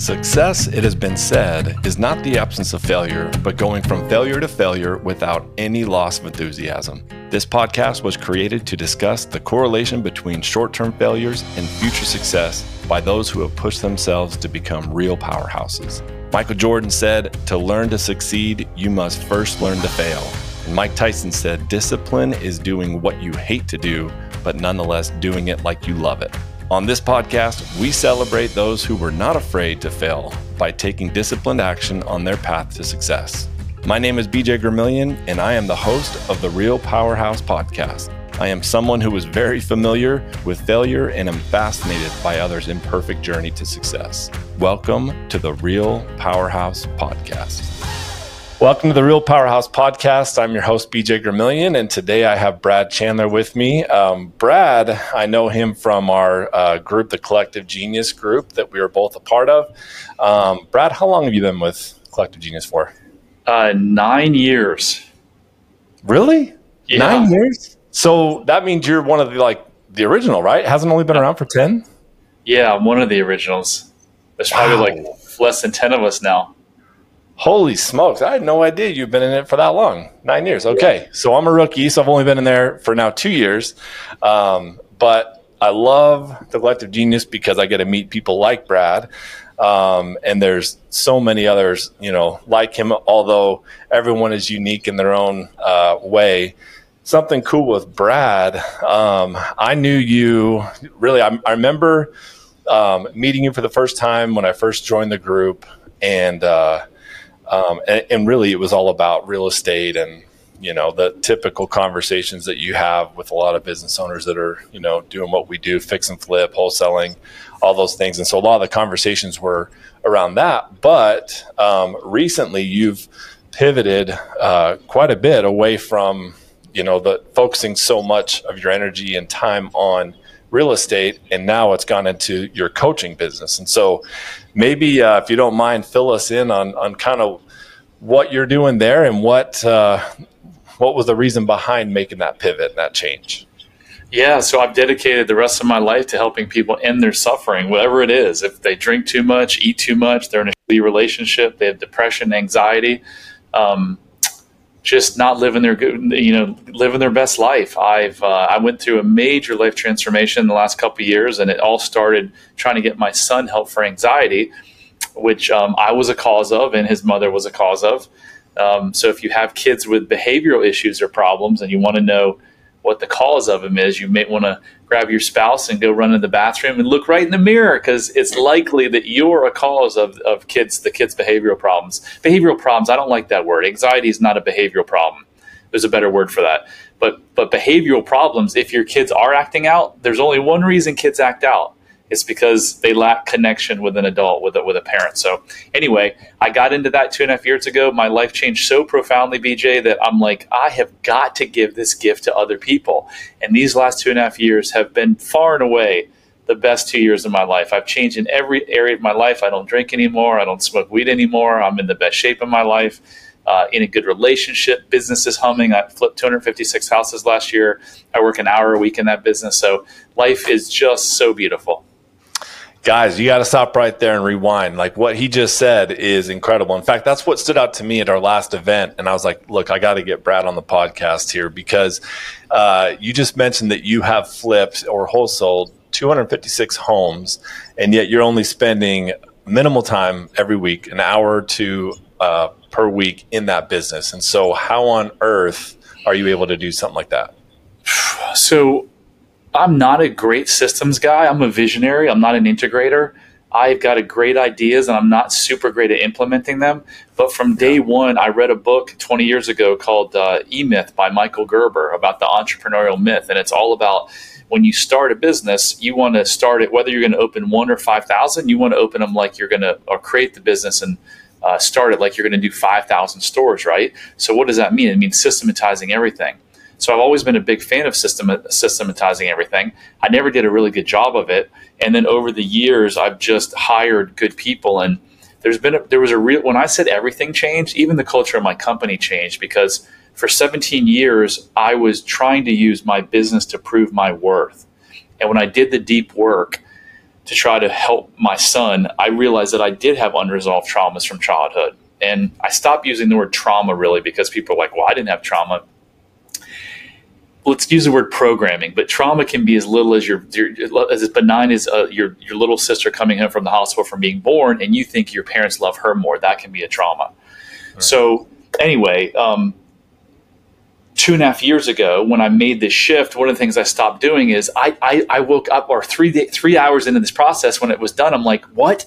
Success, it has been said, is not the absence of failure, but going from failure to failure without any loss of enthusiasm. This podcast was created to discuss the correlation between short term failures and future success by those who have pushed themselves to become real powerhouses. Michael Jordan said, To learn to succeed, you must first learn to fail. And Mike Tyson said, Discipline is doing what you hate to do, but nonetheless doing it like you love it. On this podcast, we celebrate those who were not afraid to fail by taking disciplined action on their path to success. My name is BJ Gramillion, and I am the host of the Real Powerhouse podcast. I am someone who is very familiar with failure and am fascinated by others' imperfect journey to success. Welcome to the Real Powerhouse podcast. Welcome to the Real Powerhouse podcast. I'm your host, BJ Gramillion, and today I have Brad Chandler with me. Um, Brad, I know him from our uh, group, the Collective Genius group that we are both a part of. Um, Brad, how long have you been with Collective Genius for? Uh, nine years. Really? Yeah. Nine years? So that means you're one of the like the original, right? Hasn't only been around for ten. Yeah, I'm one of the originals. There's probably wow. like less than ten of us now. Holy smokes. I had no idea you've been in it for that long. Nine years. Okay. So I'm a rookie. So I've only been in there for now two years. Um, but I love the collective genius because I get to meet people like Brad. Um, and there's so many others, you know, like him, although everyone is unique in their own uh, way. Something cool with Brad. Um, I knew you really, I, I remember um, meeting you for the first time when I first joined the group. And, uh, um, and, and, really, it was all about real estate and you know the typical conversations that you have with a lot of business owners that are you know doing what we do, fix and flip, wholesaling, all those things. And so a lot of the conversations were around that. But um, recently, you've pivoted uh, quite a bit away from you know the focusing so much of your energy and time on real estate and now it's gone into your coaching business and so maybe uh, if you don't mind fill us in on, on kind of what you're doing there and what uh, what was the reason behind making that pivot and that change? Yeah so i've dedicated the rest of my life to helping people end their suffering whatever it is. If they drink too much eat too much they're in a relationship they have depression anxiety um, just not living their good, you know, living their best life. I've uh, I went through a major life transformation in the last couple years, and it all started trying to get my son help for anxiety, which um, I was a cause of, and his mother was a cause of. Um, so if you have kids with behavioral issues or problems, and you want to know what the cause of them is, you may want to grab your spouse and go run in the bathroom and look right in the mirror because it's likely that you're a cause of, of kids the kids behavioral problems. Behavioral problems i don't like that word. Anxiety is not a behavioral problem. There's a better word for that. But but behavioral problems if your kids are acting out there's only one reason kids act out it's because they lack connection with an adult, with a, with a parent. So anyway, I got into that two and a half years ago. My life changed so profoundly, BJ, that I'm like, I have got to give this gift to other people. And these last two and a half years have been far and away the best two years of my life. I've changed in every area of my life. I don't drink anymore. I don't smoke weed anymore. I'm in the best shape of my life. Uh, in a good relationship. Business is humming. I flipped 256 houses last year. I work an hour a week in that business. So life is just so beautiful guys, you got to stop right there and rewind. Like what he just said is incredible. In fact, that's what stood out to me at our last event. And I was like, look, I got to get Brad on the podcast here because uh, you just mentioned that you have flipped or wholesaled 256 homes, and yet you're only spending minimal time every week, an hour or two uh, per week in that business. And so, how on earth are you able to do something like that? So, I'm not a great systems guy. I'm a visionary. I'm not an integrator. I've got a great ideas and I'm not super great at implementing them. But from day one, I read a book 20 years ago called uh, E Myth by Michael Gerber about the entrepreneurial myth. And it's all about when you start a business, you want to start it, whether you're going to open one or 5,000, you want to open them like you're going to, or create the business and uh, start it like you're going to do 5,000 stores, right? So what does that mean? It means systematizing everything. So I've always been a big fan of system, systematizing everything. I never did a really good job of it, and then over the years, I've just hired good people. And there's been a, there was a real when I said everything changed, even the culture of my company changed because for 17 years I was trying to use my business to prove my worth. And when I did the deep work, to try to help my son, I realized that I did have unresolved traumas from childhood. And I stopped using the word trauma really because people are like, well, I didn't have trauma. Let's use the word programming, but trauma can be as little as your, your as benign as uh, your your little sister coming home from the hospital from being born, and you think your parents love her more. That can be a trauma. Right. So anyway, um, two and a half years ago when I made this shift, one of the things I stopped doing is I, I, I woke up or three day, three hours into this process when it was done, I'm like, what?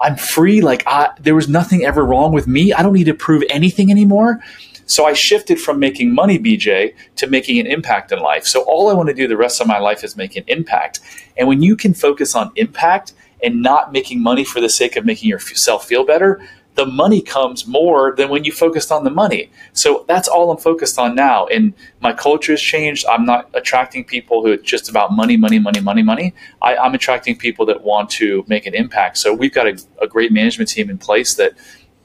I'm free. Like I, there was nothing ever wrong with me. I don't need to prove anything anymore. So I shifted from making money, BJ, to making an impact in life. So all I want to do the rest of my life is make an impact. And when you can focus on impact and not making money for the sake of making yourself feel better, the money comes more than when you focused on the money. So that's all I'm focused on now. And my culture has changed. I'm not attracting people who are just about money, money, money, money, money. I, am attracting people that want to make an impact. So we've got a, a great management team in place that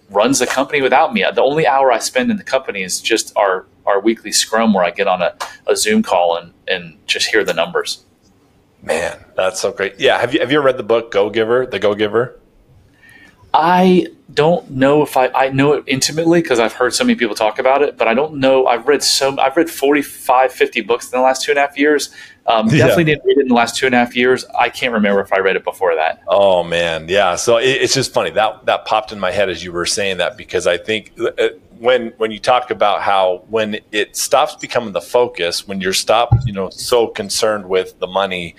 runs the company without me. The only hour I spend in the company is just our, our weekly scrum where I get on a, a Zoom call and, and just hear the numbers. Man, that's so great. Yeah. Have you, have you ever read the book Go Giver, The Go Giver? I don't know if I, I know it intimately because I've heard so many people talk about it, but I don't know. I've read so I've read 45, 50 books in the last two and a half years. Um, yeah. Definitely didn't read it in the last two and a half years. I can't remember if I read it before that. Oh man, yeah. So it, it's just funny that that popped in my head as you were saying that because I think uh, when when you talk about how when it stops becoming the focus, when you're stopped, you know, so concerned with the money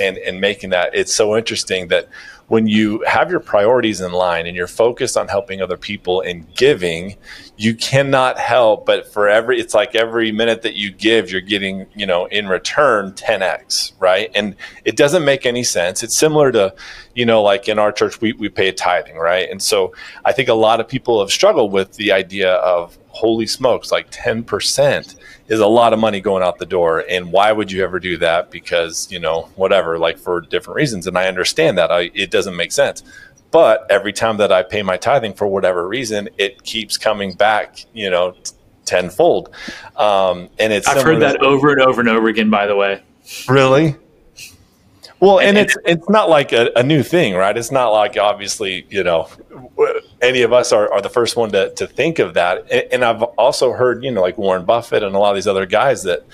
and and making that, it's so interesting that when you have your priorities in line and you're focused on helping other people and giving, you cannot help but for every it's like every minute that you give, you're getting, you know, in return 10x, right? And it doesn't make any sense. It's similar to, you know, like in our church, we, we pay tithing, right? And so I think a lot of people have struggled with the idea of holy smokes, like 10% is a lot of money going out the door. And why would you ever do that? Because, you know, whatever, like for different reasons. And I understand that I, it doesn't make sense. But every time that I pay my tithing for whatever reason, it keeps coming back, you know, tenfold. Um, and it's, I've heard that over and over and over again, by the way. Really? Well, and, and it's it's not like a, a, new thing, right? It's not like obviously, you know, any of us are, are the first one to, to think of that. And, and I've also heard, you know, like Warren Buffett and a lot of these other guys that,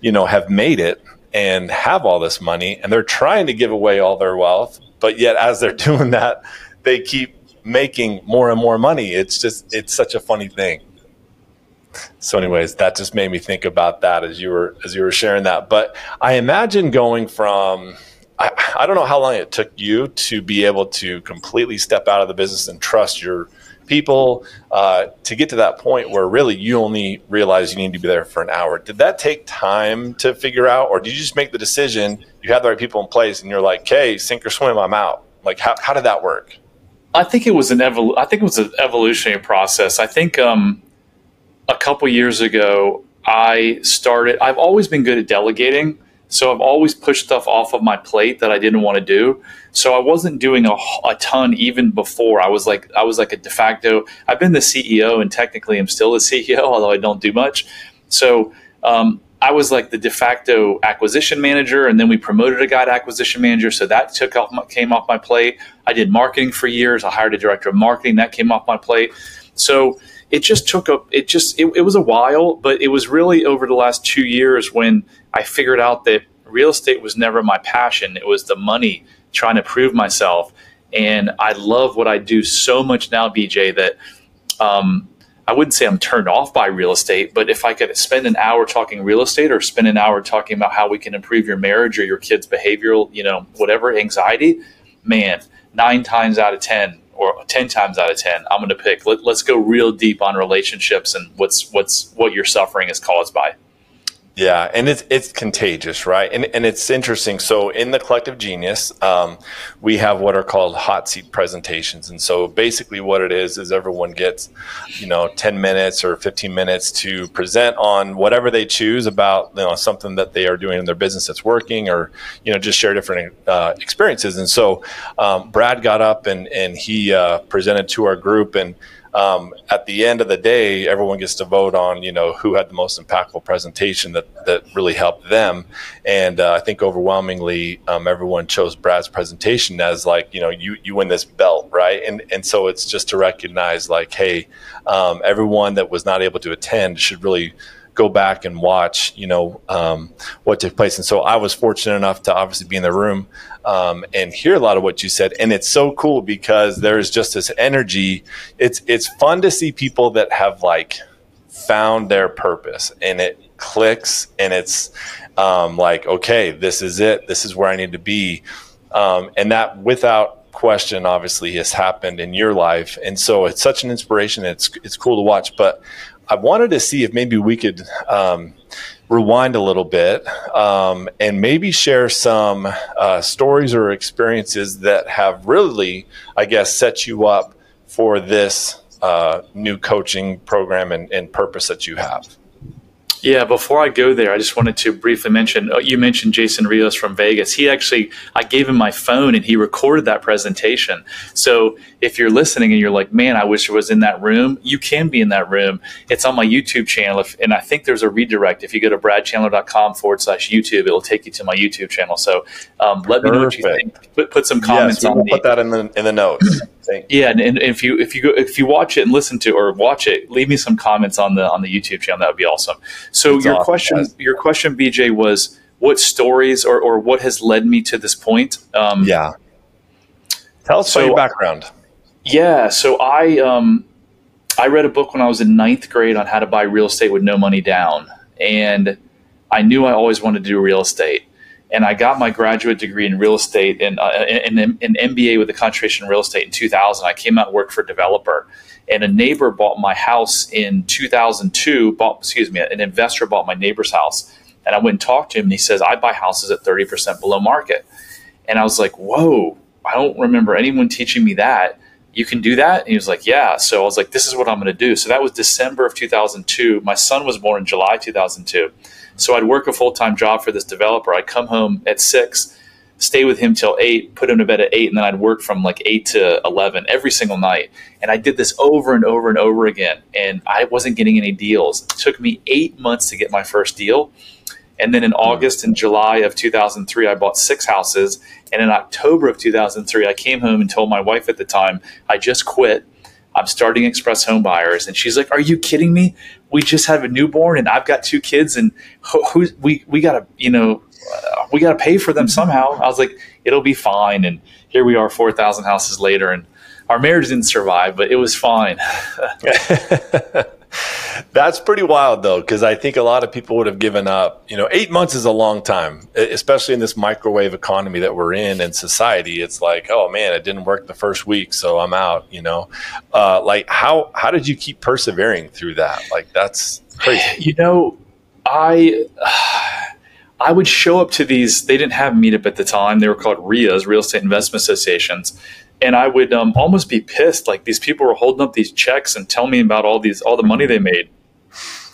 you know, have made it and have all this money and they're trying to give away all their wealth, but yet as they're doing that, they keep making more and more money. It's just it's such a funny thing. So anyways, that just made me think about that as you were as you were sharing that. But I imagine going from I, I don't know how long it took you to be able to completely step out of the business and trust your people uh, to get to that point where really you only realize you need to be there for an hour. Did that take time to figure out, or did you just make the decision? You had the right people in place, and you're like, "Okay, sink or swim, I'm out." Like, how how did that work? I think it was an evol- I think it was an evolutionary process. I think um, a couple years ago, I started. I've always been good at delegating. So I've always pushed stuff off of my plate that I didn't want to do. So I wasn't doing a, a ton even before. I was like I was like a de facto. I've been the CEO and technically I'm still the CEO, although I don't do much. So um, I was like the de facto acquisition manager, and then we promoted a guy to acquisition manager. So that took off my, came off my plate. I did marketing for years. I hired a director of marketing that came off my plate. So it just took a it just it, it was a while, but it was really over the last two years when I figured out that real estate was never my passion. It was the money trying to prove myself. And I love what I do so much now, BJ, that um, I wouldn't say I'm turned off by real estate, but if I could spend an hour talking real estate or spend an hour talking about how we can improve your marriage or your kid's behavioral, you know, whatever anxiety, man, nine times out of 10 or 10 times out of 10, I'm going to pick, let, let's go real deep on relationships and what's, what's, what your suffering is caused by. Yeah, and it's it's contagious, right? And and it's interesting. So in the collective genius, um, we have what are called hot seat presentations, and so basically what it is is everyone gets, you know, ten minutes or fifteen minutes to present on whatever they choose about you know something that they are doing in their business that's working, or you know just share different uh, experiences. And so um, Brad got up and and he uh, presented to our group and um, at the end of the day, everyone gets to vote on you know who had the most impactful presentation that that really helped them, and uh, I think overwhelmingly um, everyone chose Brad's presentation as like you know you you win this belt right, and and so it's just to recognize like hey, um, everyone that was not able to attend should really go back and watch, you know, um, what took place. And so I was fortunate enough to obviously be in the room um, and hear a lot of what you said. And it's so cool because there's just this energy. It's it's fun to see people that have like found their purpose and it clicks and it's um, like, okay, this is it. This is where I need to be. Um, and that without question obviously has happened in your life and so it's such an inspiration it's it's cool to watch but I wanted to see if maybe we could um, rewind a little bit um, and maybe share some uh, stories or experiences that have really, I guess, set you up for this uh, new coaching program and, and purpose that you have. Yeah, before I go there, I just wanted to briefly mention uh, you mentioned Jason Rios from Vegas. He actually, I gave him my phone and he recorded that presentation. So if you're listening and you're like, man, I wish I was in that room, you can be in that room. It's on my YouTube channel. If, and I think there's a redirect. If you go to bradchandler.com forward slash YouTube, it'll take you to my YouTube channel. So um, let Perfect. me know what you think. Put, put some comments yes, on the, Put that in the, in the notes. Yeah, and, and, if you if you go if you watch it and listen to or watch it, leave me some comments on the on the YouTube channel. That would be awesome. So That's your awesome, question guys. your question, BJ, was what stories or or what has led me to this point? Um, yeah. Tell us so, about your background. Yeah, so I um, I read a book when I was in ninth grade on how to buy real estate with no money down, and I knew I always wanted to do real estate and I got my graduate degree in real estate and uh, an, MBA with a concentration in real estate in 2000. I came out and worked for a developer, and a neighbor bought my house in 2002. Bought, excuse me, an investor bought my neighbor's house, and I went and talked to him, and he says I buy houses at 30 percent below market, and I was like, whoa, I don't remember anyone teaching me that. You can do that? And he was like, yeah. So I was like, this is what I'm going to do. So that was December of 2002. My son was born in July 2002. So I'd work a full time job for this developer. I'd come home at six, stay with him till eight, put him to bed at eight, and then I'd work from like eight to 11 every single night. And I did this over and over and over again. And I wasn't getting any deals. It took me eight months to get my first deal. And then in hmm. August and July of 2003, I bought six houses. And in October of 2003, I came home and told my wife at the time, I just quit. I'm starting Express Home Buyers. And she's like, Are you kidding me? we just have a newborn and I've got two kids and who, who we, we got to, you know, uh, we got to pay for them somehow. I was like, it'll be fine. And here we are 4,000 houses later and our marriage didn't survive, but it was fine. That's pretty wild, though, because I think a lot of people would have given up. You know, eight months is a long time, especially in this microwave economy that we're in and society. It's like, oh man, it didn't work the first week, so I'm out. You know, uh, like how how did you keep persevering through that? Like that's crazy. You know, I. I would show up to these. They didn't have meetup at the time. They were called RIAs, Real Estate Investment Associations, and I would um, almost be pissed. Like these people were holding up these checks and telling me about all these all the money they made,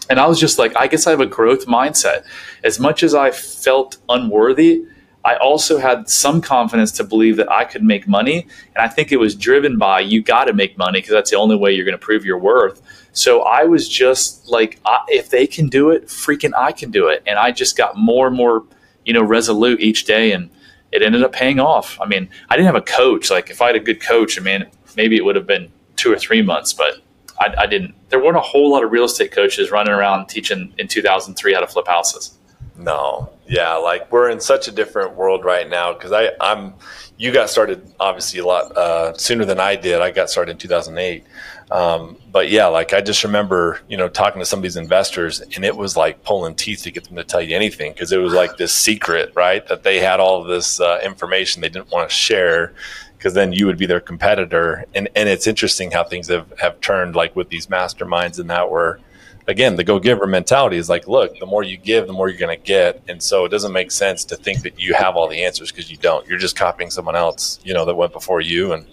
and I was just like, I guess I have a growth mindset. As much as I felt unworthy, I also had some confidence to believe that I could make money, and I think it was driven by you got to make money because that's the only way you're going to prove your worth. So I was just like, if they can do it, freaking I can do it, and I just got more and more, you know, resolute each day and it ended mm-hmm. up paying off. I mean, I didn't have a coach. Like if I had a good coach, I mean, maybe it would have been two or three months, but I, I didn't. There weren't a whole lot of real estate coaches running around teaching in 2003 how to flip houses. No, yeah, like we're in such a different world right now because I I'm you got started obviously a lot uh, sooner than I did. I got started in 2008. Um, but yeah, like I just remember, you know, talking to some of these investors and it was like pulling teeth to get them to tell you anything because it was like this secret, right? That they had all this uh, information they didn't want to share because then you would be their competitor. And, and it's interesting how things have, have turned like with these masterminds and that where, again, the go giver mentality is like, look, the more you give, the more you're going to get. And so it doesn't make sense to think that you have all the answers because you don't. You're just copying someone else, you know, that went before you. And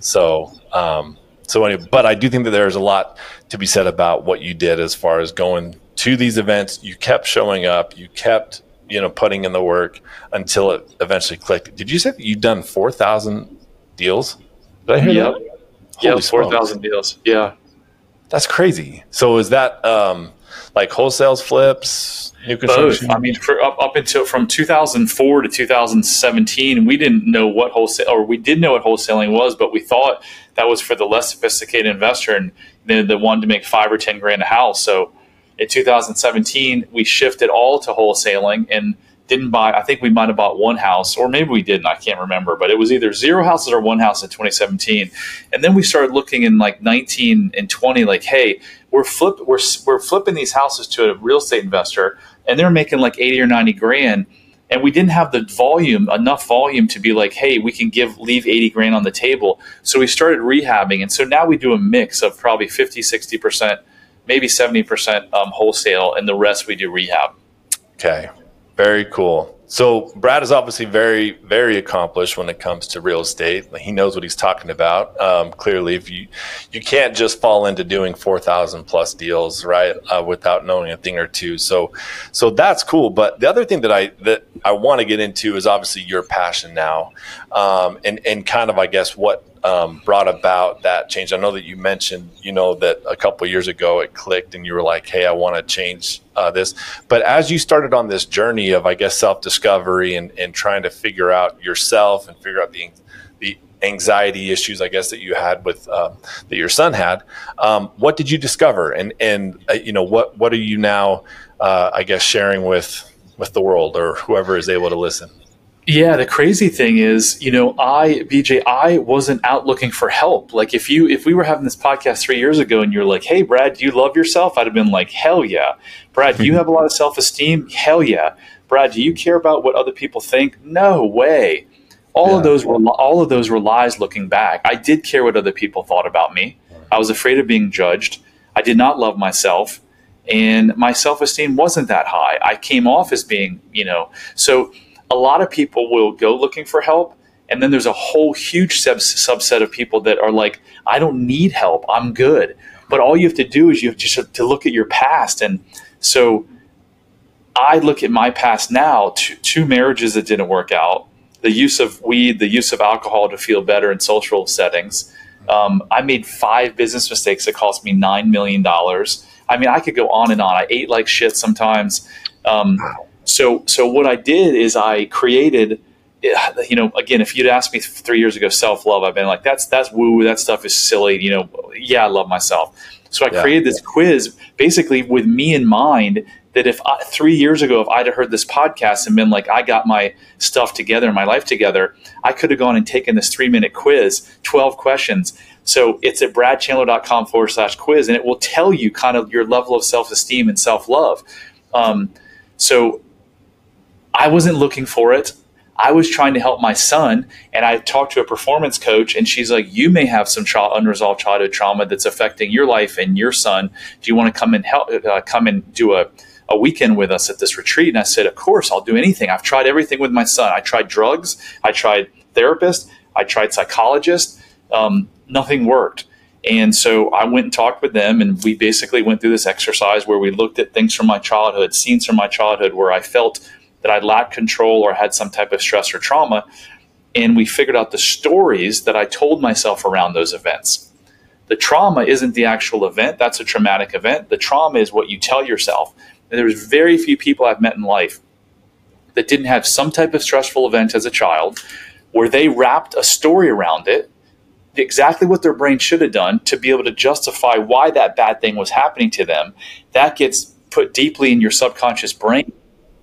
so, um, so anyway, but I do think that there's a lot to be said about what you did as far as going to these events. You kept showing up. You kept you know putting in the work until it eventually clicked. Did you say that you've done four thousand deals? Did I hear yep. that? Holy yeah, four thousand deals. Yeah, that's crazy. So is that um, like wholesales, flips, new construction? Both. I mean, for up, up until from 2004 to 2017, we didn't know what wholesale, or we did know what wholesaling was, but we thought that was for the less sophisticated investor and the, the one to make five or ten grand a house. So in 2017, we shifted all to wholesaling and didn't buy. I think we might have bought one house, or maybe we didn't. I can't remember, but it was either zero houses or one house in 2017. And then we started looking in like 19 and 20, like, hey, we're flip, we're we're flipping these houses to a real estate investor, and they're making like 80 or 90 grand. And we didn't have the volume, enough volume to be like, hey, we can give leave 80 grand on the table. So we started rehabbing. And so now we do a mix of probably 50, 60%, maybe 70% um, wholesale, and the rest we do rehab. Okay. Very cool. So Brad is obviously very, very accomplished when it comes to real estate. He knows what he's talking about. Um, clearly, if you you can't just fall into doing four thousand plus deals, right, uh, without knowing a thing or two. So, so that's cool. But the other thing that I that I want to get into is obviously your passion now, um, and and kind of I guess what um, brought about that change? I know that you mentioned, you know, that a couple years ago it clicked and you were like, hey, I want to change uh, this. But as you started on this journey of, I guess, self discovery and, and trying to figure out yourself and figure out the, the anxiety issues, I guess, that you had with um, that your son had, um, what did you discover? And, and uh, you know, what, what are you now, uh, I guess, sharing with, with the world or whoever is able to listen? Yeah, the crazy thing is, you know, I BJ, I wasn't out looking for help. Like if you if we were having this podcast three years ago and you're like, "Hey, Brad, do you love yourself?" I'd have been like, "Hell yeah." Brad, do you hmm. have a lot of self esteem? Hell yeah. Brad, do you care about what other people think? No way. All yeah. of those were all of those were lies. Looking back, I did care what other people thought about me. I was afraid of being judged. I did not love myself, and my self esteem wasn't that high. I came off as being, you know, so a lot of people will go looking for help and then there's a whole huge sub- subset of people that are like i don't need help. I'm good. But all you have to do is you have just to look at your past. And so i look at my past now two, two marriages that didn't work out the use of weed the use of alcohol to feel better in social settings. Um, i made five business mistakes that cost me $9 million i mean i could go on and on. I ate like shit sometimes. Um, so, so what I did is I created, you know, again, if you'd asked me three years ago, self love, I've been like, that's that's woo, that stuff is silly. You know, yeah, I love myself. So I yeah. created this quiz basically with me in mind that if I, three years ago, if I'd have heard this podcast and been like, I got my stuff together, my life together, I could have gone and taken this three minute quiz, 12 questions. So it's at bradchandler.com forward slash quiz, and it will tell you kind of your level of self esteem and self love. Um, so I wasn't looking for it. I was trying to help my son, and I talked to a performance coach, and she's like, "You may have some unresolved childhood trauma that's affecting your life and your son. Do you want to come and help? Uh, come and do a a weekend with us at this retreat?" And I said, "Of course, I'll do anything. I've tried everything with my son. I tried drugs. I tried therapist. I tried psychologist. Um, nothing worked." And so I went and talked with them, and we basically went through this exercise where we looked at things from my childhood, scenes from my childhood where I felt that I lacked control or had some type of stress or trauma. And we figured out the stories that I told myself around those events. The trauma isn't the actual event, that's a traumatic event. The trauma is what you tell yourself. And there's very few people I've met in life that didn't have some type of stressful event as a child where they wrapped a story around it exactly what their brain should have done to be able to justify why that bad thing was happening to them. That gets put deeply in your subconscious brain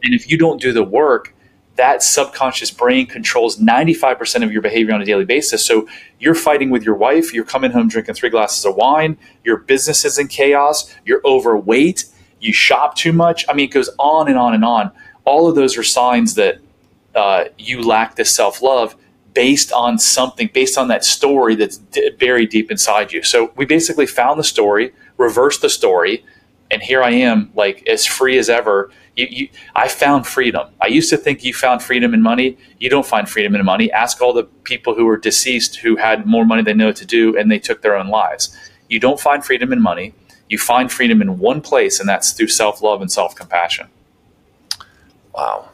and if you don't do the work, that subconscious brain controls 95% of your behavior on a daily basis. So you're fighting with your wife, you're coming home drinking three glasses of wine, your business is in chaos, you're overweight, you shop too much. I mean, it goes on and on and on. All of those are signs that uh, you lack this self love based on something, based on that story that's d- buried deep inside you. So we basically found the story, reversed the story, and here I am, like as free as ever you, you, I found freedom. I used to think you found freedom in money. You don't find freedom in money. Ask all the people who were deceased who had more money than they know what to do and they took their own lives. You don't find freedom in money. You find freedom in one place, and that's through self love and self compassion. Wow.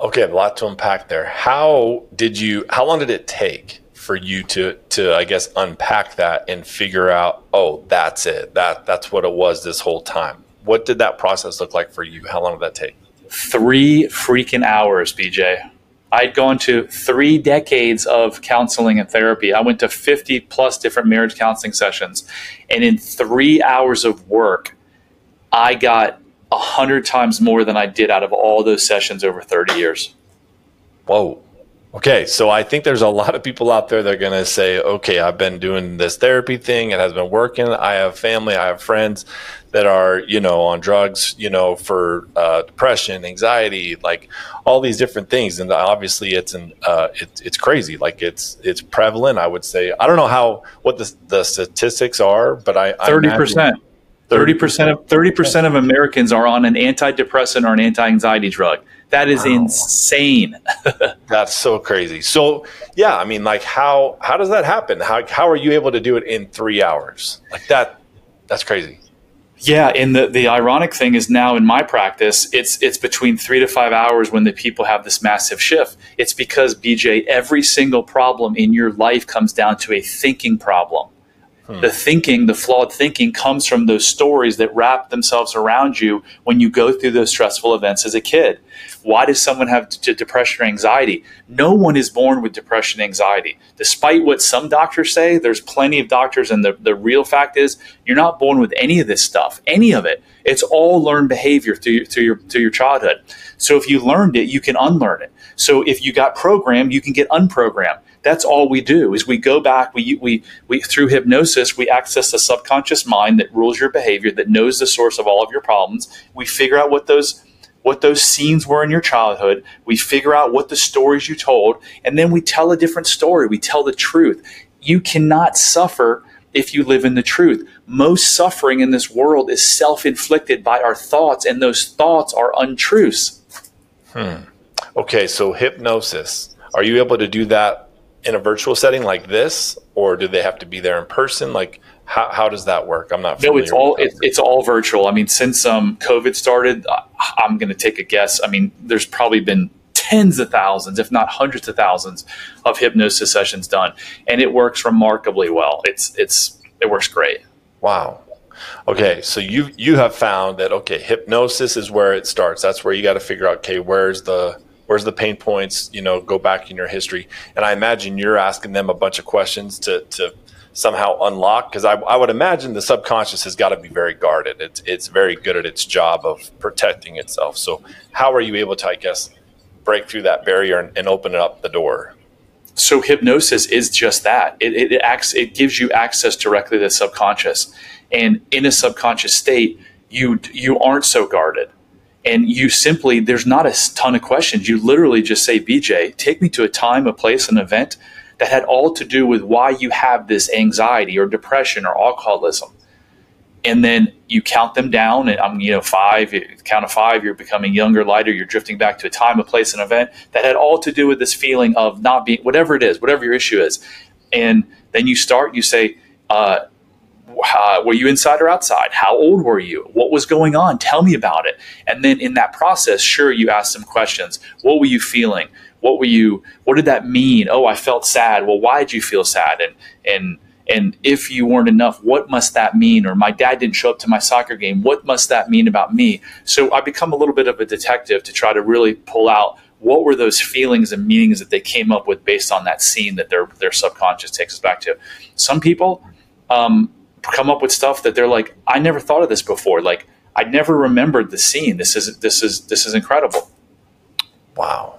Okay, a lot to unpack there. How did you? How long did it take for you to to I guess unpack that and figure out, oh, that's it. That that's what it was this whole time. What did that process look like for you? How long did that take? Three freaking hours, BJ. I'd gone to three decades of counseling and therapy. I went to 50 plus different marriage counseling sessions. And in three hours of work, I got a hundred times more than I did out of all those sessions over 30 years. Whoa. Okay, so I think there's a lot of people out there that are going to say, okay, I've been doing this therapy thing. It has been working. I have family, I have friends that are, you know, on drugs, you know, for uh, depression, anxiety, like all these different things. And obviously it's an, uh, it, it's crazy. Like it's, it's prevalent. I would say, I don't know how, what the, the statistics are, but I, 30%. 30% of 30% of Americans are on an antidepressant or an anti-anxiety drug. That is wow. insane. That's so crazy. So yeah, I mean, like how how does that happen? How how are you able to do it in three hours? Like that, that's crazy. Yeah, and the, the ironic thing is now in my practice, it's it's between three to five hours when the people have this massive shift. It's because BJ, every single problem in your life comes down to a thinking problem. Hmm. The thinking, the flawed thinking, comes from those stories that wrap themselves around you when you go through those stressful events as a kid. Why does someone have d- depression or anxiety? No one is born with depression and anxiety. Despite what some doctors say, there's plenty of doctors, and the, the real fact is you're not born with any of this stuff, any of it. It's all learned behavior through through your, through your childhood. So if you learned it, you can unlearn it. So if you got programmed, you can get unprogrammed that's all we do is we go back we, we we through hypnosis we access the subconscious mind that rules your behavior that knows the source of all of your problems we figure out what those what those scenes were in your childhood we figure out what the stories you told and then we tell a different story we tell the truth you cannot suffer if you live in the truth. Most suffering in this world is self inflicted by our thoughts, and those thoughts are untruths. Hmm. Okay, so hypnosis. Are you able to do that in a virtual setting like this, or do they have to be there in person? Like, how, how does that work? I'm not. No, it's all it, it's all virtual. I mean, since um, COVID started, I'm going to take a guess. I mean, there's probably been tens of thousands, if not hundreds of thousands, of hypnosis sessions done, and it works remarkably well. It's it's it works great. Wow. Okay, so you you have found that okay, hypnosis is where it starts. That's where you got to figure out okay, where's the where's the pain points you know go back in your history. And i imagine you're asking them a bunch of questions to, to somehow unlock because I, I, would imagine the subconscious has got to be very guarded. It's, it's very good at its job of protecting itself. So how are you able to i guess break through that barrier and, and open up the door? So hypnosis is just that. It, it, acts it gives you access directly to the subconscious. And in a subconscious state you you aren't so guarded and you simply there's not a ton of questions. You literally just say bj take me to a time a place an event that had all to do with why you have this anxiety or depression or alcoholism. And then you count them down and i'm you know five count of five you're becoming younger lighter you're drifting back to a time a place an event that had all to do with this feeling of not being whatever it is whatever your issue is. And then you start you say uh, were you inside or outside? How old were you? What was going on? Tell me about it. And then in that process, sure, you ask some questions. What were you feeling? What were you? What did that mean? Oh, I felt sad. Well, why did you feel sad? And and and if you weren't enough, what must that mean? Or my dad didn't show up to my soccer game. What must that mean about me? So I become a little bit of a detective to try to really pull out what were those feelings and meanings that they came up with based on that scene that their their subconscious takes us back to. Some people. Um, come up with stuff that they're like, I never thought of this before. Like I never remembered the scene. This is this is this is incredible. Wow.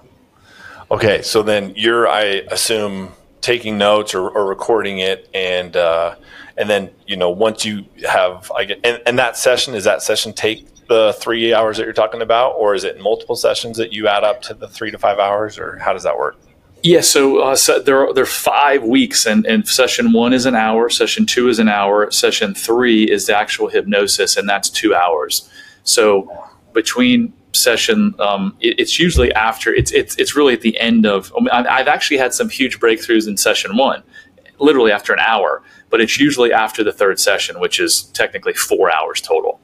Okay, so then you're, I assume, taking notes or, or recording it, and uh, and then you know once you have, I get, and, and that session is that session take the three hours that you're talking about, or is it multiple sessions that you add up to the three to five hours, or how does that work? Yeah, so, uh, so there are there are five weeks, and, and session one is an hour, session two is an hour, session three is the actual hypnosis, and that's two hours. So between session, um, it, it's usually after it's it's it's really at the end of. I mean, I've actually had some huge breakthroughs in session one, literally after an hour, but it's usually after the third session, which is technically four hours total.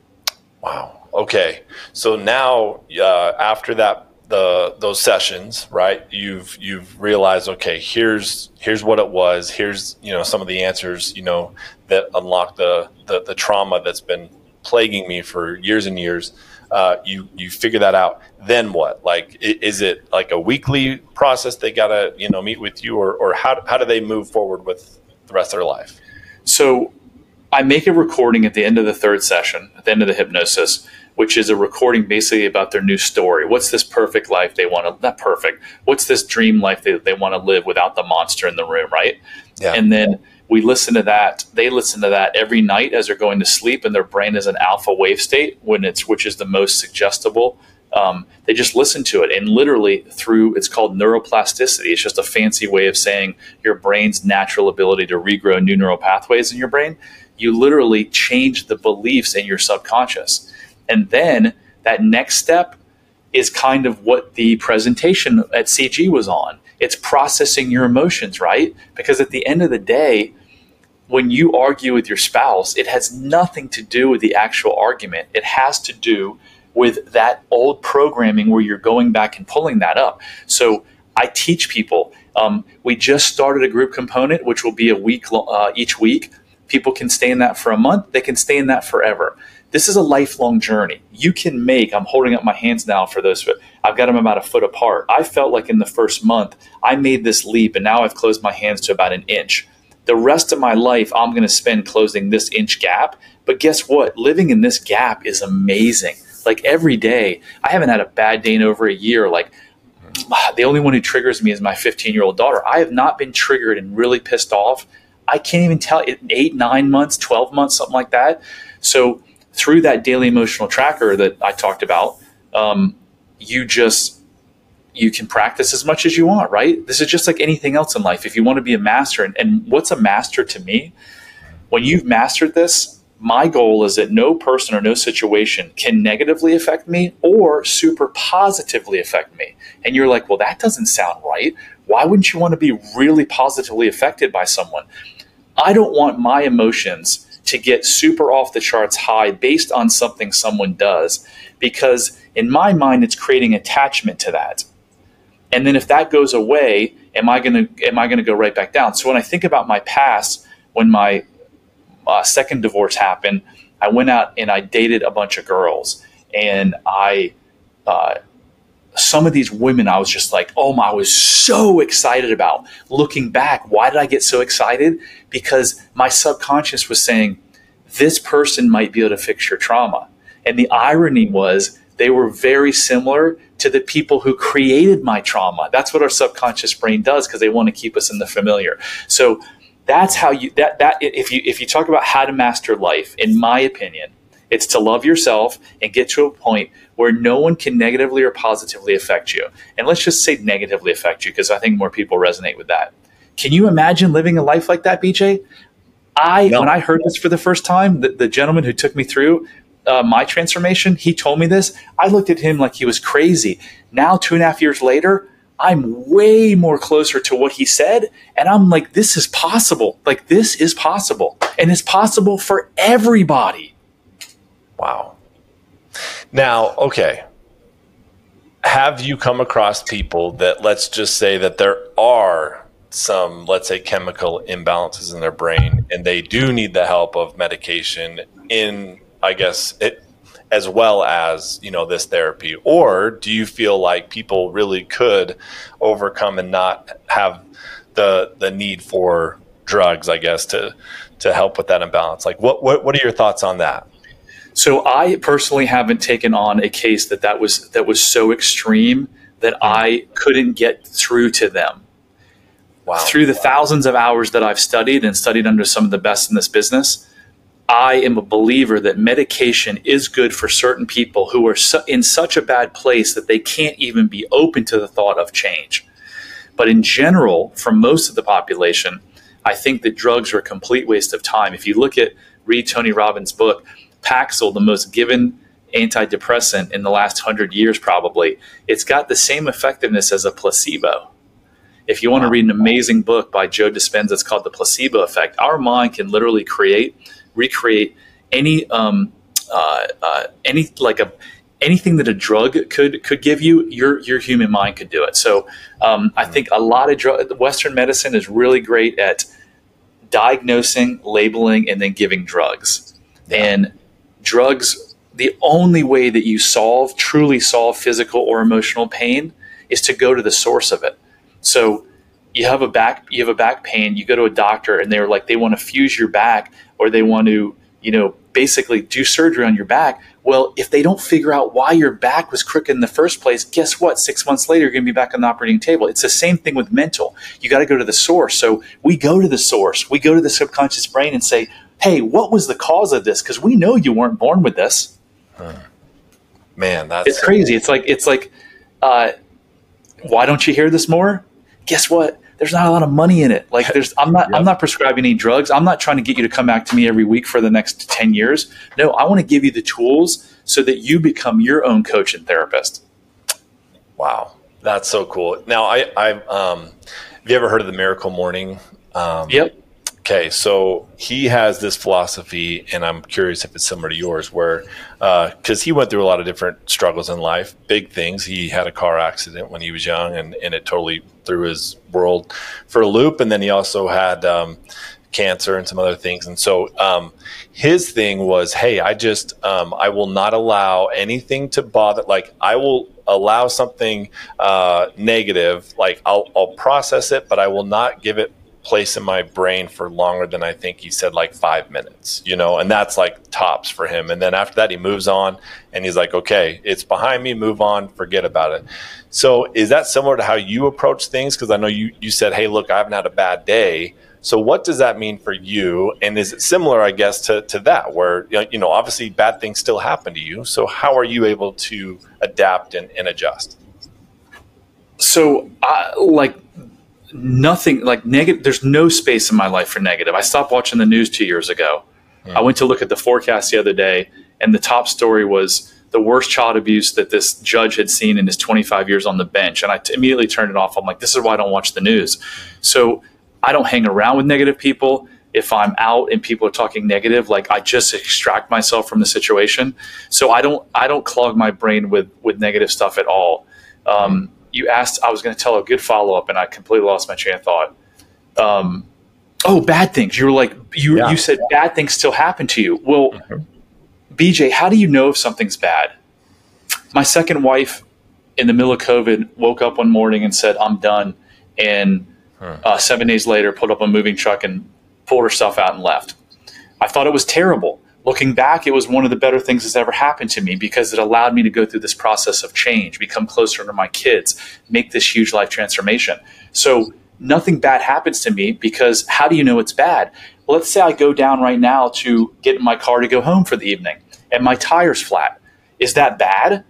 Wow. Okay. So now, uh, after that the those sessions, right? You've you've realized, okay, here's here's what it was. Here's you know some of the answers, you know, that unlock the the, the trauma that's been plaguing me for years and years. Uh, you you figure that out. Then what? Like, is it like a weekly process? They gotta you know meet with you, or or how how do they move forward with the rest of their life? So, I make a recording at the end of the third session, at the end of the hypnosis, which is a recording basically about their new story. What's this perfect life they want to? Not perfect. What's this dream life they they want to live without the monster in the room, right? Yeah. And then we listen to that they listen to that every night as they're going to sleep and their brain is in alpha wave state when it's which is the most suggestible um, they just listen to it and literally through it's called neuroplasticity it's just a fancy way of saying your brain's natural ability to regrow new neural pathways in your brain you literally change the beliefs in your subconscious and then that next step is kind of what the presentation at cg was on it's processing your emotions right because at the end of the day when you argue with your spouse, it has nothing to do with the actual argument. It has to do with that old programming where you're going back and pulling that up. So I teach people. Um, we just started a group component, which will be a week uh, each week. People can stay in that for a month. They can stay in that forever. This is a lifelong journey. You can make. I'm holding up my hands now for those. I've got them about a foot apart. I felt like in the first month I made this leap, and now I've closed my hands to about an inch the rest of my life I'm going to spend closing this inch gap. But guess what? Living in this gap is amazing. Like every day, I haven't had a bad day in over a year. Like the only one who triggers me is my 15 year old daughter. I have not been triggered and really pissed off. I can't even tell eight, nine months, 12 months, something like that. So through that daily emotional tracker that I talked about, um, you just you can practice as much as you want, right? This is just like anything else in life. If you want to be a master, and, and what's a master to me? When you've mastered this, my goal is that no person or no situation can negatively affect me or super positively affect me. And you're like, well, that doesn't sound right. Why wouldn't you want to be really positively affected by someone? I don't want my emotions to get super off the charts high based on something someone does because in my mind it's creating attachment to that and then if that goes away, am I going to am I going to go right back down? So when I think about my past, when my uh, second divorce happened, I went out and I dated a bunch of girls, and I. Uh, some of these women I was just like, oh my, I was so excited about. Looking back, why did I get so excited? Because my subconscious was saying, this person might be able to fix your trauma. And the irony was they were very similar to the people who created my trauma. That's what our subconscious brain does because they want to keep us in the familiar. So that's how you that that if you if you talk about how to master life, in my opinion, it's to love yourself and get to a point where no one can negatively or positively affect you. And let's just say negatively affect you because I think more people resonate with that. Can you imagine living a life like that, BJ? I no. when I heard this for the first time, the, the gentleman who took me through uh, my transformation, he told me this. I looked at him like he was crazy. Now, two and a half years later, I'm way more closer to what he said. And I'm like, this is possible. Like, this is possible. And it's possible for everybody. Wow. Now, okay. Have you come across people that, let's just say that there are some, let's say, chemical imbalances in their brain and they do need the help of medication in I guess it as well as you know this therapy. Or do you feel like people really could overcome and not have the the need for drugs i guess to to help with that imbalance? Like what what, what are your thoughts on that? So i personally haven't taken on a case that that was that was so extreme that hmm. i couldn't get through to them wow. through the thousands of hours that i've studied and studied under some of the best in this business I am a believer that medication is good for certain people who are in such a bad place that they can't even be open to the thought of change. But in general, for most of the population, I think that drugs are a complete waste of time. If you look at read Tony Robbins' book, Paxil, the most given antidepressant in the last hundred years, probably, it's got the same effectiveness as a placebo. If you want to read an amazing book by Joe Dispenza, it's called The Placebo Effect. Our mind can literally create recreate any um, uh, uh, any like a anything that a drug could could give you, your your human mind could do it. So um, I think a lot of drug, Western medicine is really great at diagnosing, labeling, and then giving drugs. Yeah. And drugs, the only way that you solve truly solve physical or emotional pain is to go to the source of it. So you have a back you have a back pain, you go to a doctor and they're like they want to fuse your back or they want to, you know, basically do surgery on your back. Well, if they don't figure out why your back was crooked in the first place, guess what? Six months later, you're going to be back on the operating table. It's the same thing with mental. You got to go to the source. So we go to the source. We go to the subconscious brain and say, hey, what was the cause of this? Because we know you weren't born with this. Hmm. Man, that's it's crazy. It's like it's like, uh, why don't you hear this more? Guess what? there's not a lot of money in it. Like there's I'm not yep. I'm not prescribing any drugs. I'm not trying to get you to come back to me every week for the next 10 years. No, I want to give you the tools so that you become your own coach and therapist. Wow. That's so cool. Now I I um have you ever heard of the miracle morning? Um, yep. Okay, so he has this philosophy, and I'm curious if it's similar to yours, where because uh, he went through a lot of different struggles in life, big things. He had a car accident when he was young, and, and it totally threw his world for a loop. And then he also had um, cancer and some other things. And so um, his thing was, hey, I just um, I will not allow anything to bother. Like I will allow something uh, negative, like I'll, I'll process it, but I will not give it place in my brain for longer than I think he said like five minutes, you know, and that's like tops for him. And then after that, he moves on and he's like, okay, it's behind me, move on, forget about it. So is that similar to how you approach things? Because I know you, you said, hey, look, I haven't had a bad day. So what does that mean for you? And is it similar, I guess, to, to that, where, you know, obviously bad things still happen to you. So how are you able to adapt and, and adjust? So, uh, like nothing like negative. There's no space in my life for negative. I stopped watching the news two years ago. I went to look at the forecast the other day, and the top story was the worst child abuse that this judge had seen in his 25 years on the bench. And I t- immediately turned it off. I'm like, this is why I don't watch the news. So I don't hang around with negative people. If I'm out and people are talking negative, like I just extract myself from the situation. So I don't I don't clog my brain with with negative stuff at all. Um, you asked, I was going to tell a good follow up, and I completely lost my train of thought. Um, oh, bad things. You were like, you yeah. you said bad things still happen to you. Well, mm-hmm. BJ, how do you know if something's bad? My second wife, in the middle of COVID, woke up one morning and said, "I'm done," and huh. uh, seven days later, pulled up a moving truck and pulled her stuff out and left. I thought it was terrible looking back, it was one of the better things that's ever happened to me because it allowed me to go through this process of change, become closer to my kids, make this huge life transformation. So nothing bad happens to me because how do you know it's bad? Well, let's say I go down right now to get in my car to go home for the evening and my tire's flat. Is that bad?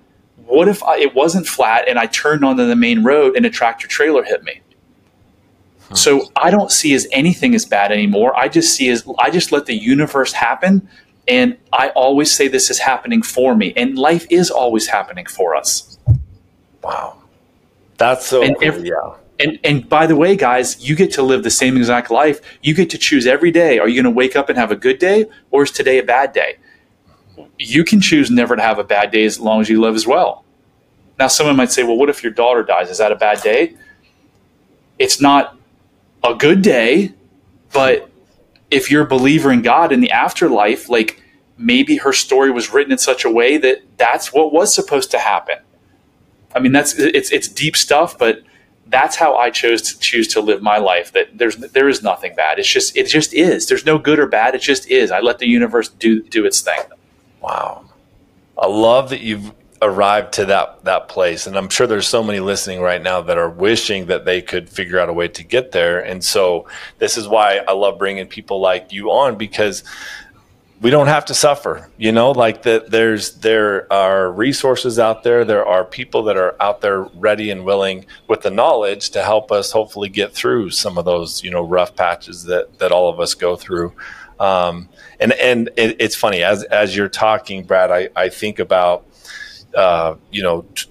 What if I, it wasn't flat and I turned onto the main road and a tractor trailer hit me? So I don't see as anything as bad anymore. I just see as I just let the universe happen and I always say this is happening for me, and life is always happening for us. Wow, that's so and cool. Every, yeah. And and by the way, guys, you get to live the same exact life. You get to choose every day. Are you going to wake up and have a good day, or is today a bad day? You can choose never to have a bad day as long as you live as well. Now, someone might say, "Well, what if your daughter dies? Is that a bad day?" It's not a good day, but if you're a believer in God in the afterlife, like maybe her story was written in such a way that that's what was supposed to happen. I mean, that's it's it's deep stuff, but that's how I chose to choose to live my life. That there's there is nothing bad. It's just it just is. There's no good or bad. It just is. I let the universe do do its thing. Wow, I love that you've arrived to that that place. And i'm sure there's so many listening right now that are wishing that they could figure out a way to get there. And so this is why i love bringing people like you on because we don't have to suffer you know like that there's there are resources out there. There are people that are out there ready and willing with the knowledge to help us hopefully get through some of those you know rough patches that that all of us go through. Um, and and it, it's funny as as you're talking brad i i think about uh, you know, t-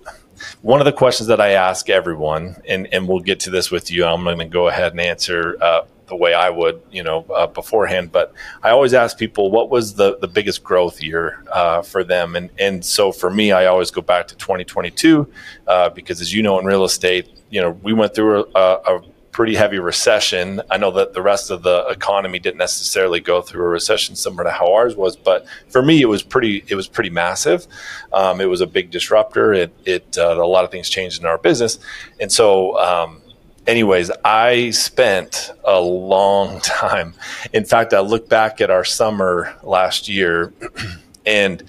one of the questions that I ask everyone, and, and we'll get to this with you, I'm going to go ahead and answer uh, the way I would, you know, uh, beforehand. But I always ask people, what was the, the biggest growth year uh, for them? And and so for me, I always go back to 2022 uh, because, as you know, in real estate, you know, we went through a, a pretty heavy recession. I know that the rest of the economy didn't necessarily go through a recession similar to how ours was, but for me, it was pretty it was pretty massive. Um, it was a big disruptor. It it uh, a lot of things changed in our business, and so. Um, anyways, I spent a long time. In fact, I look back at our summer last year and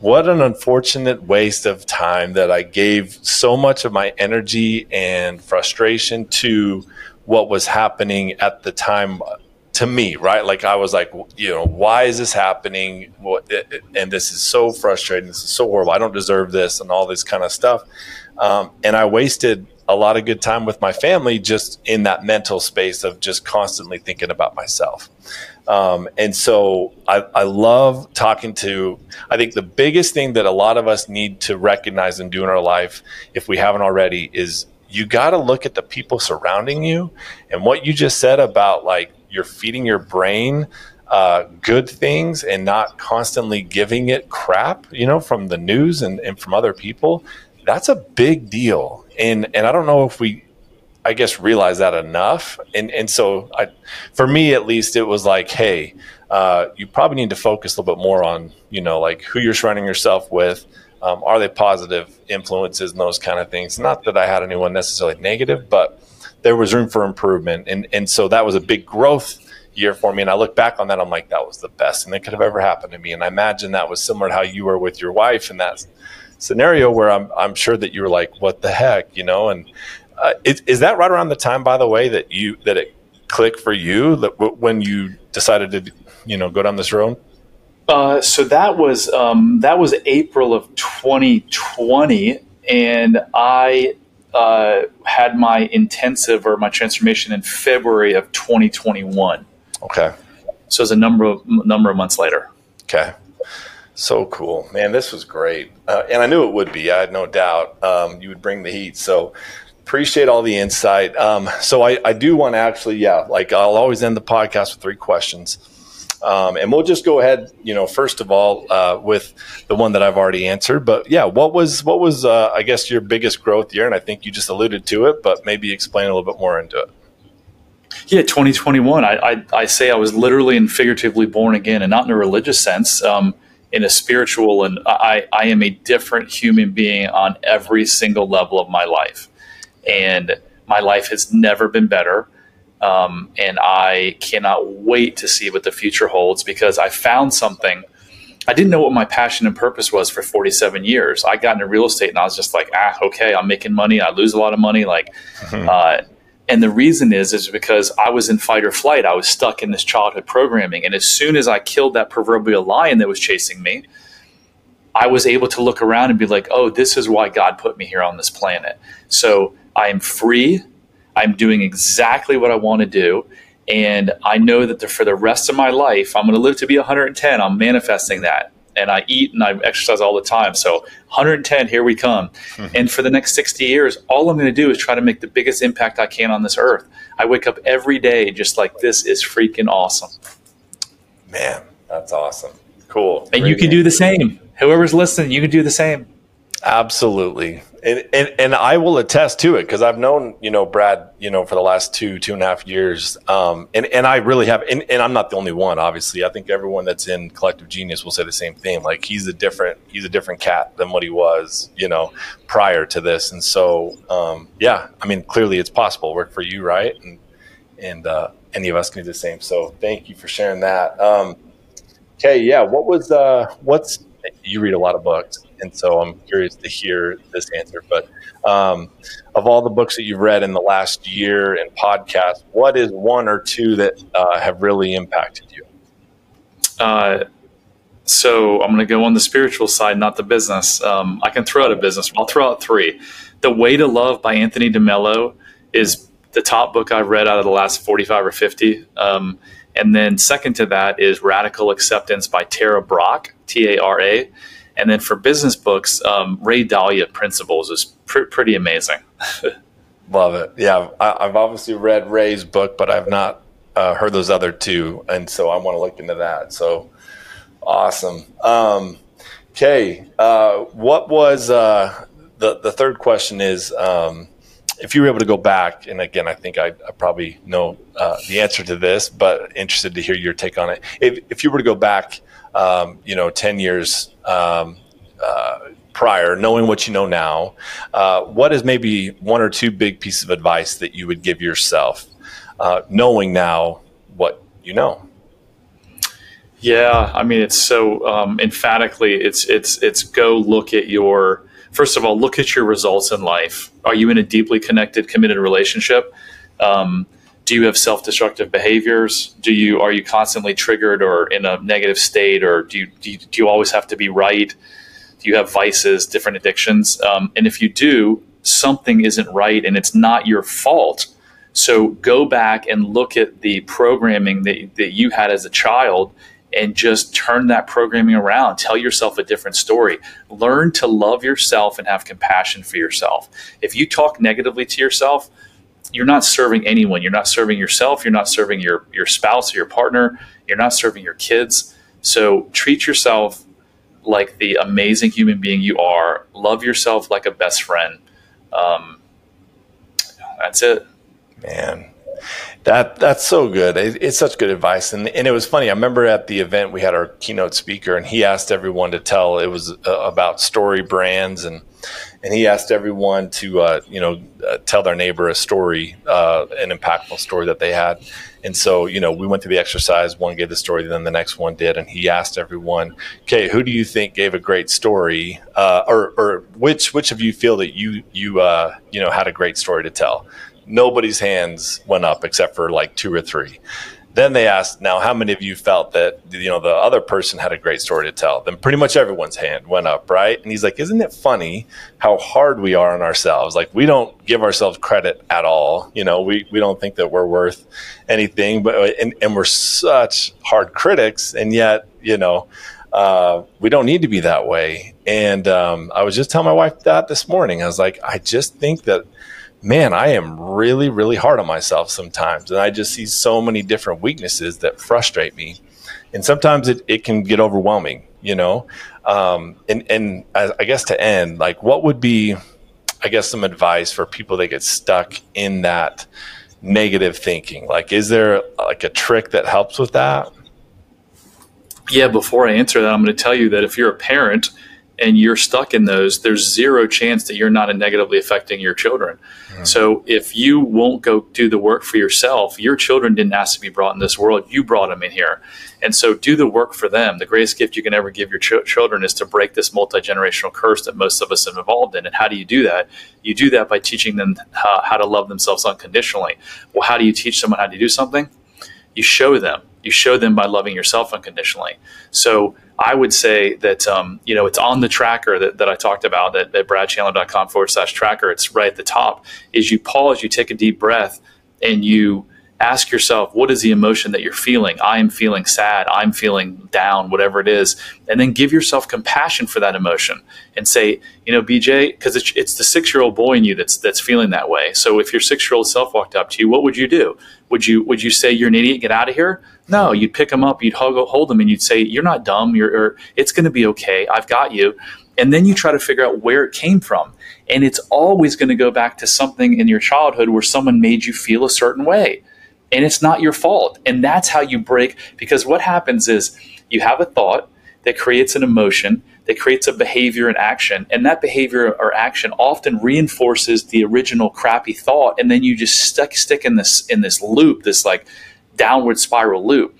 what an unfortunate waste of time that I gave so much of my energy and frustration to what was happening at the time to me, right? Like I was like, you know, why is this happening? What, and this is so frustrating. This is so horrible. I don't deserve this, and all this kind of stuff. Um, and I wasted a lot of good time with my family just in that mental space of just constantly thinking about myself. Um, and so I, I, love talking to, I think the biggest thing that a lot of us need to recognize and do in our life, if we haven't already, is you got to look at the people surrounding you. And what you just said about like you're feeding your brain uh, good things and not constantly giving it crap, you know, from the news and, and from other people, that's a big deal. And, and I don't know if we I guess realize that enough. And and so I, for me at least, it was like, hey, uh, you probably need to focus a little bit more on you know like who you're surrounding yourself with. Um, are they positive influences and those kind of things? Not that I had anyone necessarily negative, but there was room for improvement, and and so that was a big growth year for me. And I look back on that, I'm like, that was the best thing that could have ever happened to me. And I imagine that was similar to how you were with your wife in that scenario, where I'm I'm sure that you were like, what the heck, you know, and uh, is, is, that right around the time, by the way, that you that it clicked for you that w- when you decided to you know go down this road? Uh, so that was um, that was April of 2020, and I uh, had my intensive or my transformation in February of 2021. Okay. So it's a number of number of months later. Okay. So cool, man! This was great, uh, and I knew it would be. I had no doubt um, you would bring the heat. So appreciate all the insight. Um, so I, I do want to actually, yeah, like I'll always end the podcast with three questions. Um, and we'll just go ahead, you know, first of all, uh, with the one that I've already answered. But yeah, what was what was uh, I guess your biggest growth year? And I think you just alluded to it, but maybe explain a little bit more into it. Yeah, 2021. I, I, I say I was literally and figuratively born again, and not in a religious sense, um, in a spiritual. And I I am a different human being on every single level of my life and my life has never been better. Um, and I cannot wait to see what the future holds because I found something. I didn't know what my passion and purpose was for 47 years. I got into real estate and I was just like, ah, okay, I'm making money. I lose a lot of money. Like, mm-hmm. uh, and the reason is, is because I was in fight or flight. I was stuck in this childhood programming. And as soon as I killed that proverbial lion that was chasing me, I was able to look around and be like, oh, this is why God put me here on this planet. So I am free. I'm doing exactly what I want to do. And I know that the, for the rest of my life, I'm going to live to be 110. I'm manifesting that. And I eat and I exercise all the time. So 110, here we come. Mm-hmm. And for the next 60 years, all I'm going to do is try to make the biggest impact I can on this earth. I wake up every day just like this is freaking awesome. Man, that's awesome. Cool. And Great you can do the same. Whoever's listening, you can do the same. Absolutely. And, and, and I will attest to it because I've known, you know, Brad, you know, for the last two, two and a half years. Um, and, and I really have, and, and I'm not the only one, obviously. I think everyone that's in collective genius will say the same thing. Like he's a different, he's a different cat than what he was, you know, prior to this. And so, um, yeah, I mean, clearly it's possible work for you. Right. And, and, uh, any of us can do the same. So thank you for sharing that. Um, okay. Yeah. What was, uh, what's, you read a lot of books and so I'm curious to hear this answer. But um, of all the books that you've read in the last year and podcasts, what is one or two that uh, have really impacted you? Uh, so I'm going to go on the spiritual side, not the business. Um, I can throw out a business. I'll throw out three. The Way to Love by Anthony DeMello is the top book I've read out of the last 45 or 50. Um, and then second to that is Radical Acceptance by Tara Brach, T A R A. And then for business books, um, Ray Dalio Principles is pr- pretty amazing. Love it. Yeah, I, have obviously read Ray's book, but I've not uh, heard those other two, and so I want to look into that. So awesome. Um, okay, uh, what was uh, the the third question? Is um, if you were able to go back, and again, I think I, I probably know uh, the answer to this, but interested to hear your take on it. If, if you were to go back, um, you know, ten years. Um, uh, prior, knowing what you know now, uh, what is maybe one or two big pieces of advice that you would give yourself, uh, knowing now what you know? Yeah, I mean, it's so um, emphatically, it's it's it's go look at your first of all, look at your results in life. Are you in a deeply connected, committed relationship? Um, do you have self-destructive behaviors? Do you are you constantly triggered or in a negative state, or do you do you, do you always have to be right? Do you have vices, different addictions? Um, and if you do, something isn't right, and it's not your fault. So go back and look at the programming that, that you had as a child and just turn that programming around. Tell yourself a different story. Learn to love yourself and have compassion for yourself. If you talk negatively to yourself, you're not serving anyone. You're not serving yourself. You're not serving your, your spouse or your partner. You're not serving your kids. So treat yourself like the amazing human being you are. Love yourself like a best friend. Um, that's it. Man, that that's so good. It, it's such good advice, and and it was funny. I remember at the event we had our keynote speaker, and he asked everyone to tell. It was uh, about story brands, and and he asked everyone to uh, you know uh, tell their neighbor a story, uh, an impactful story that they had. And so you know we went through the exercise. One gave the story, then the next one did, and he asked everyone, "Okay, who do you think gave a great story, uh, or or which which of you feel that you you uh, you know had a great story to tell?" Nobody's hands went up except for like two or three. Then they asked, now how many of you felt that you know the other person had a great story to tell? Then pretty much everyone's hand went up, right? And he's like, isn't it funny how hard we are on ourselves? Like we don't give ourselves credit at all. You know, we, we don't think that we're worth anything, but and, and we're such hard critics, and yet you know. Uh, we don't need to be that way. And um, I was just telling my wife that this morning. I was like, I just think that man, I am really, really hard on myself sometimes. And I just see so many different weaknesses that frustrate me. And sometimes it, it can get overwhelming, you know? Um, and, and I, I guess to end, like, what would be, I guess, some advice for people that get stuck in that negative thinking? Like, is there like a trick that helps with that? Yeah, before I answer that, I'm going to tell you that if you're a parent, and you're stuck in those, there's zero chance that you're not negatively affecting your children. Mm-hmm. So if you won't go do the work for yourself, your children didn't ask to be brought in this world. You brought them in here. And so do the work for them. The greatest gift you can ever give your ch- children is to break this multi generational curse that most of us have involved in. And how do you do that? You do that by teaching them how, how to love themselves unconditionally. Well, how do you teach someone how to do something? You show them. You show them by loving yourself unconditionally. So I would say that um, you know it's on the tracker that, that I talked about that at bradchandler.com forward slash tracker. It's right at the top. Is you pause, you take a deep breath, and you ask yourself, what is the emotion that you're feeling? I am feeling sad. I'm feeling down, whatever it is. And then give yourself compassion for that emotion and say, you know, BJ, because it's, it's the six year old boy in you that's, that's feeling that way. So if your six year old self walked up to you, what would you do? Would you, would you say you're an idiot, get out of here? No, you'd pick them up, you'd hug, hold them and you'd say, you're not dumb. You're, or, it's going to be okay. I've got you. And then you try to figure out where it came from. And it's always going to go back to something in your childhood where someone made you feel a certain way and it's not your fault. And that's how you break because what happens is you have a thought that creates an emotion, that creates a behavior and action, and that behavior or action often reinforces the original crappy thought, and then you just stuck stick in this in this loop, this like downward spiral loop.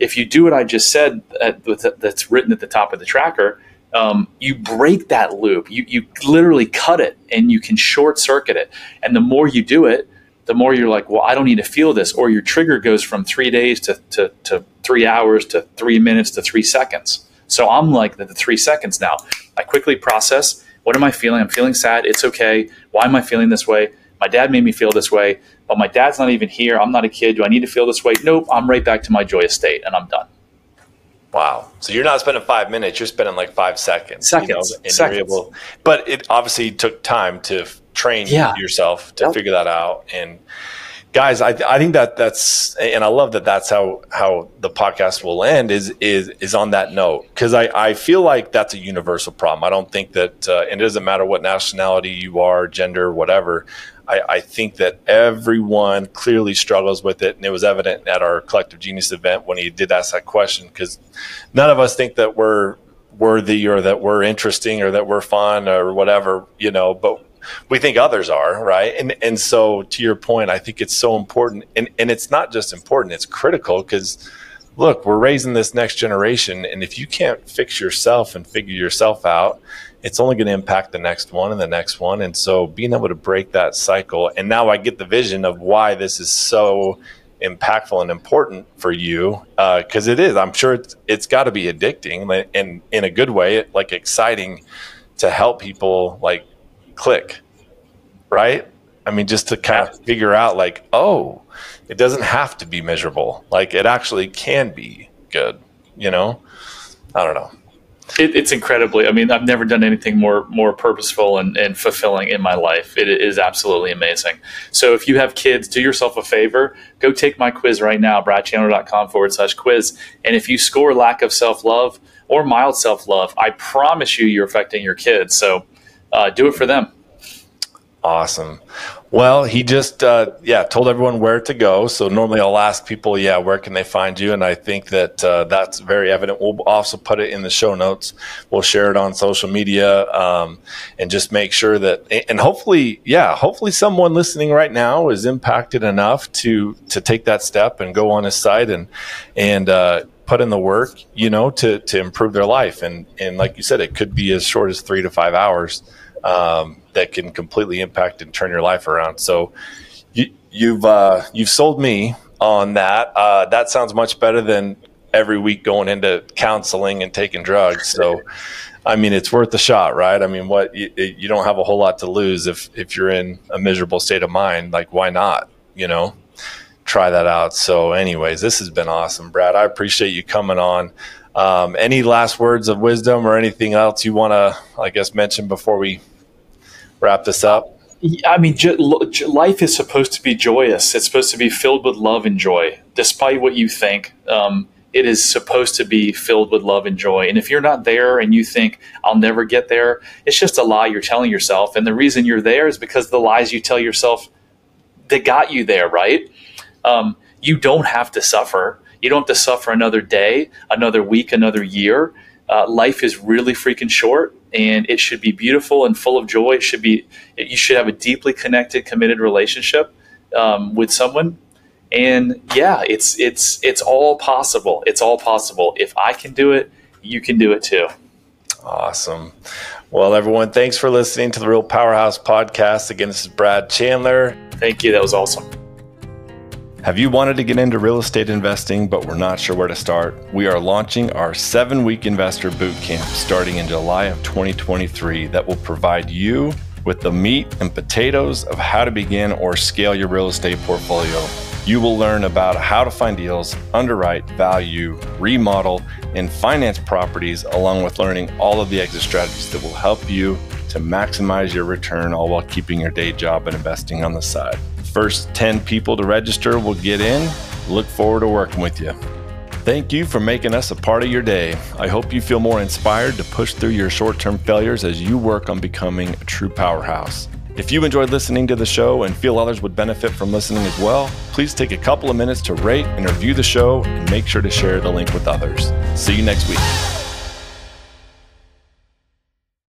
If you do what I just said, uh, that's written at the top of the tracker, um, you break that loop. You you literally cut it, and you can short circuit it. And the more you do it, the more you're like, well, I don't need to feel this, or your trigger goes from three days to, to, to three hours to three minutes to three seconds. So I'm like the, the three seconds now. I quickly process what am I feeling? I'm feeling sad. It's okay. Why am I feeling this way? My dad made me feel this way, but my dad's not even here. I'm not a kid. Do I need to feel this way? Nope. I'm right back to my joyous state and I'm done. Wow. So you're not spending five minutes, you're spending like five seconds. Seconds. You know, seconds. But it obviously took time to train yeah. yourself to yep. figure that out. And guys, I, I think that that's, and I love that that's how, how the podcast will end is, is, is on that note. Cause I, I feel like that's a universal problem. I don't think that, uh, and it doesn't matter what nationality you are, gender, whatever. I, I, think that everyone clearly struggles with it, and it was evident at our collective genius event when he did ask that question. Because none of us think that we're worthy or that we're interesting or that we're fun or whatever, you know. But we think others are, right? And and so to your point, I think it's so important, and and it's not just important; it's critical because look, we're raising this next generation, and if you can't fix yourself and figure yourself out, it's only going to impact the next one and the next one. And so being able to break that cycle, and now I get the vision of why this is so impactful and important for you because uh, it is. I'm sure it's it's got to be addicting and in a good way, like exciting to help people like click, right? I mean, just to kind of figure out, like, oh, it doesn't have to be measurable. Like, it actually can be good, you know? I don't know. It, it's incredibly. I mean, I've never done anything more more purposeful and, and fulfilling in my life. It is absolutely amazing. So, if you have kids, do yourself a favor. Go take my quiz right now, bradchandler.com forward slash quiz. And if you score lack of self love or mild self love, I promise you, you're affecting your kids. So, uh, do it for them. Awesome. Well, he just uh, yeah told everyone where to go. So normally I'll ask people, yeah, where can they find you? And I think that uh, that's very evident. We'll also put it in the show notes. We'll share it on social media um, and just make sure that and hopefully, yeah, hopefully someone listening right now is impacted enough to to take that step and go on his site and and uh, put in the work, you know, to to improve their life. And and like you said, it could be as short as three to five hours um, that can completely impact and turn your life around. So you, you've uh, you've sold me on that. Uh, that sounds much better than every week going into counseling and taking drugs. So. I mean, it's worth the shot, right? I mean, what you, you, don't have a whole lot to lose if if you're in a miserable state of mind. Like, why not? You know, try that out. So, anyways, this has been awesome, Brad. I appreciate you coming on. Um, any last words of wisdom or anything else you want to, I guess, mention before we wrap this up? I mean, life is supposed to be joyous. It's supposed to be filled with love and joy, despite what you think. Um, it is supposed to be filled with love and joy. And if you're not there and you think, I'll never get there, it's just a lie you're telling yourself. And the reason you're there is because the lies you tell yourself that got you there, right? Um, you don't have to suffer. You don't have to suffer another day, another week, another year. Uh, life is really freaking short and it should be beautiful and full of joy. It should be you should have a deeply connected, committed relationship um, with someone. And yeah, it's it's it's all possible. It's all possible. If I can do it, you can do it too. Awesome. Well, everyone, thanks for listening to the Real Powerhouse podcast. Again, this is Brad Chandler. Thank you. That was awesome. Have you wanted to get into real estate investing but we're not sure where to start? We are launching our seven week investor boot camp starting in July of 2023 that will provide you with the meat and potatoes of how to begin or scale your real estate portfolio. You will learn about how to find deals, underwrite, value, remodel, and finance properties, along with learning all of the exit strategies that will help you to maximize your return all while keeping your day job and investing on the side. First 10 people to register will get in. Look forward to working with you. Thank you for making us a part of your day. I hope you feel more inspired to push through your short term failures as you work on becoming a true powerhouse. If you enjoyed listening to the show and feel others would benefit from listening as well, please take a couple of minutes to rate and review the show and make sure to share the link with others. See you next week.